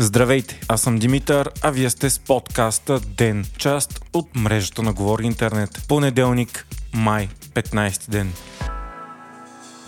Здравейте, аз съм Димитър, а вие сте с подкаста ДЕН, част от мрежата на Говори Интернет. Понеделник, май, 15 ден.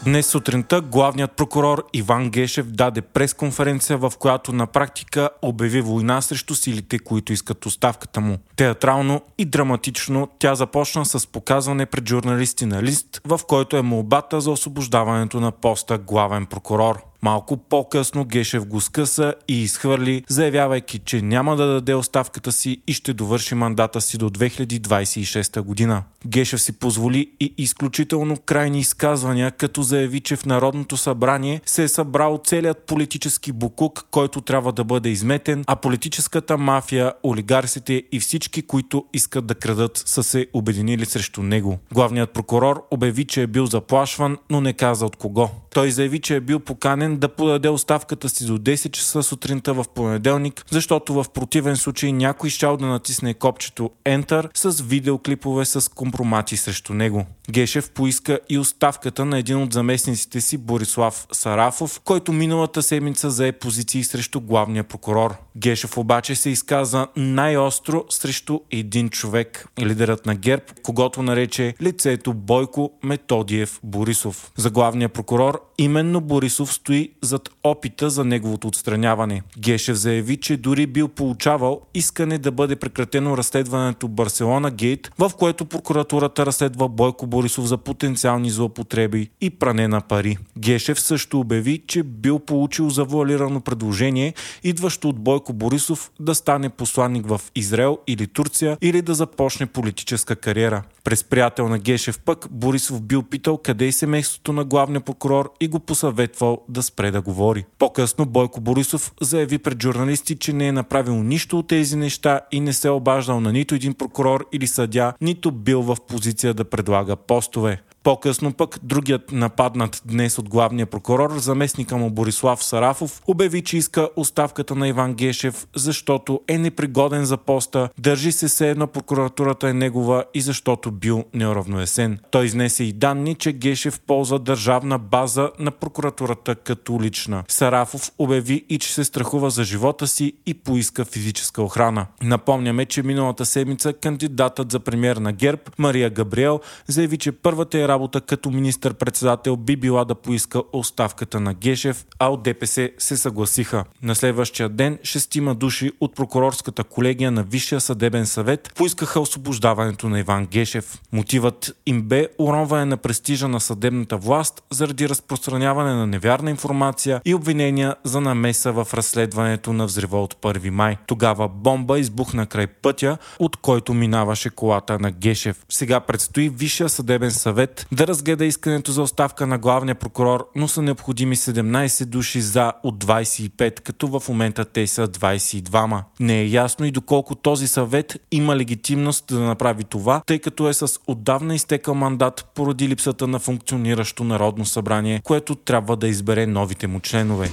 Днес сутринта главният прокурор Иван Гешев даде пресконференция, в която на практика обяви война срещу силите, които искат оставката му. Театрално и драматично тя започна с показване пред журналисти на лист, в който е молбата за освобождаването на поста главен прокурор. Малко по-късно Гешев го скъса и изхвърли, заявявайки, че няма да даде оставката си и ще довърши мандата си до 2026 година. Гешев си позволи и изключително крайни изказвания, като заяви, че в Народното събрание се е събрал целият политически букук, който трябва да бъде изметен, а политическата мафия, олигарсите и всички, които искат да крадат, са се обединили срещу него. Главният прокурор обяви, че е бил заплашван, но не каза от кого. Той заяви, че е бил поканен длъжен да подаде оставката си до 10 часа сутринта в понеделник, защото в противен случай някой щял да натисне копчето Enter с видеоклипове с компромати срещу него. Гешев поиска и оставката на един от заместниците си Борислав Сарафов, който миналата седмица зае позиции срещу главния прокурор. Гешев обаче се изказа най-остро срещу един човек, лидерът на ГЕРБ, когато нарече лицето Бойко Методиев Борисов. За главния прокурор именно Борисов стои зад опита за неговото отстраняване. Гешев заяви, че дори бил получавал искане да бъде прекратено разследването Барселона Гейт, в което прокуратурата разследва Бойко Борисов за потенциални злоупотреби и пране на пари. Гешев също обяви, че бил получил завуалирано предложение, идващо от Бойко Борисов да стане посланник в Израел или Турция или да започне политическа кариера. През приятел на Гешев пък Борисов бил питал къде е семейството на главния прокурор и го посъветвал да спре да говори. По-късно Бойко Борисов заяви пред журналисти, че не е направил нищо от тези неща и не се е обаждал на нито един прокурор или съдя, нито бил в позиция да предлага постове. По-късно пък другият нападнат днес от главния прокурор, заместника му Борислав Сарафов, обяви, че иска оставката на Иван Гешев, защото е непригоден за поста, държи се се едно прокуратурата е негова и защото бил неуравновесен. Той изнесе и данни, че Гешев ползва държавна база на прокуратурата като лична. Сарафов обяви и че се страхува за живота си и поиска физическа охрана. Напомняме, че миналата седмица кандидатът за премьер на ГЕРБ Мария Габриел заяви, че първата е работа като министър-председател би била да поиска оставката на Гешев, а от ДПС се съгласиха. На следващия ден шестима души от прокурорската колегия на Висшия съдебен съвет поискаха освобождаването на Иван Гешев. Мотивът им бе уронване на престижа на съдебната власт заради разпространяване на невярна информация и обвинения за намеса в разследването на взрива от 1 май. Тогава бомба избухна край пътя, от който минаваше колата на Гешев. Сега предстои Висшия съдебен съвет да разгледа искането за оставка на главния прокурор, но са необходими 17 души за от 25, като в момента те са 22. Не е ясно и доколко този съвет има легитимност да направи това, тъй като е с отдавна изтекал мандат поради липсата на функциониращо народно събрание, което трябва да избере новите му членове.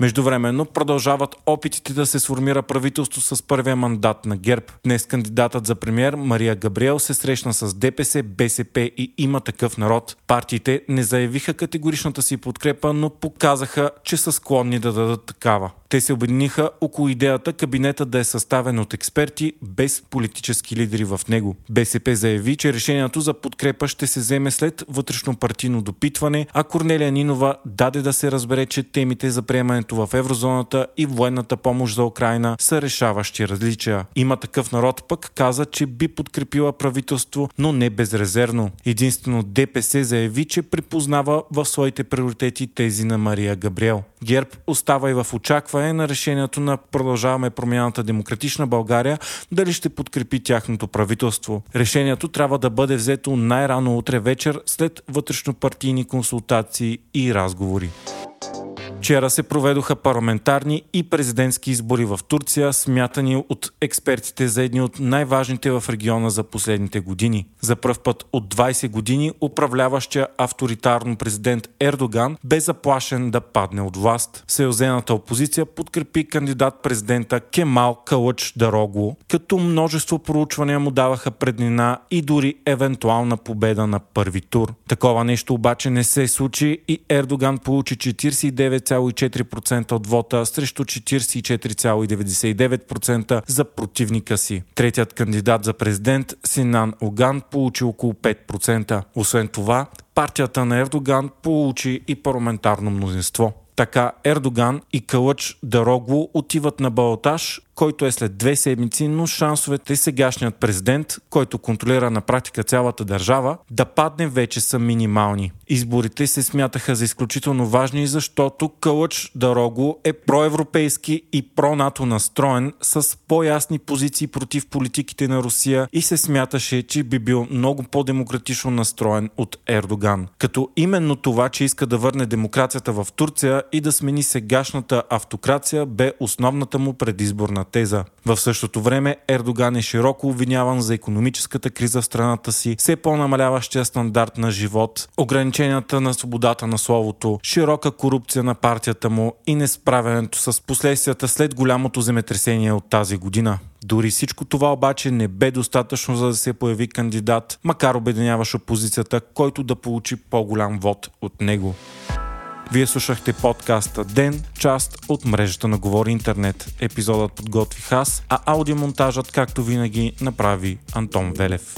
Междувременно продължават опитите да се сформира правителство с първия мандат на ГЕРБ. Днес кандидатът за премьер Мария Габриел се срещна с ДПС, БСП и има такъв народ. Партиите не заявиха категоричната си подкрепа, но показаха, че са склонни да дадат такава. Те се обединиха около идеята кабинета да е съставен от експерти без политически лидери в него. БСП заяви, че решението за подкрепа ще се вземе след вътрешно партийно допитване, а Корнелия Нинова даде да се разбере, че темите за приемането в еврозоната и военната помощ за Украина са решаващи различия. Има такъв народ пък каза, че би подкрепила правителство, но не безрезервно. Единствено ДПС заяви, че припознава в своите приоритети тези на Мария Габриел. ГЕРБ остава и в очакване на решението на Продължаваме промяната Демократична България дали ще подкрепи тяхното правителство. Решението трябва да бъде взето най-рано утре вечер след вътрешно-партийни консултации и разговори. Вчера се проведоха парламентарни и президентски избори в Турция, смятани от експертите за едни от най-важните в региона за последните години. За пръв път от 20 години управляващия авторитарно президент Ердоган бе заплашен да падне от власт. Съюзената опозиция подкрепи кандидат президента Кемал Калъч Дарогло, като множество проучвания му даваха преднина и дори евентуална победа на първи тур. Такова нещо обаче не се случи и Ердоган получи 49 49,4% от вота срещу 44,99% за противника си. Третият кандидат за президент Синан Оган получи около 5%. Освен това, партията на Ердоган получи и парламентарно мнозинство. Така Ердоган и Кълъч Дарогло отиват на балотаж, който е след две седмици, но шансовете сегашният президент, който контролира на практика цялата държава, да падне вече са минимални. Изборите се смятаха за изключително важни, защото Кълъч Дарогло е проевропейски и про-НАТО настроен с по-ясни позиции против политиките на Русия и се смяташе, че би бил много по-демократично настроен от Ердоган. Като именно това, че иска да върне демокрацията в Турция и да смени сегашната автокрация, бе основната му предизборна теза. В същото време Ердоган е широко обвиняван за економическата криза в страната си, все по-намаляващия стандарт на живот, ограниченията на свободата на словото, широка корупция на партията му и несправянето с последствията след голямото земетресение от тази година. Дори всичко това обаче не бе достатъчно за да се появи кандидат, макар обединяваш опозицията, който да получи по-голям вод от него. Вие слушахте подкаста Ден, част от мрежата на Говори Интернет. Епизодът подготвих аз, а аудиомонтажът, както винаги, направи Антон Велев.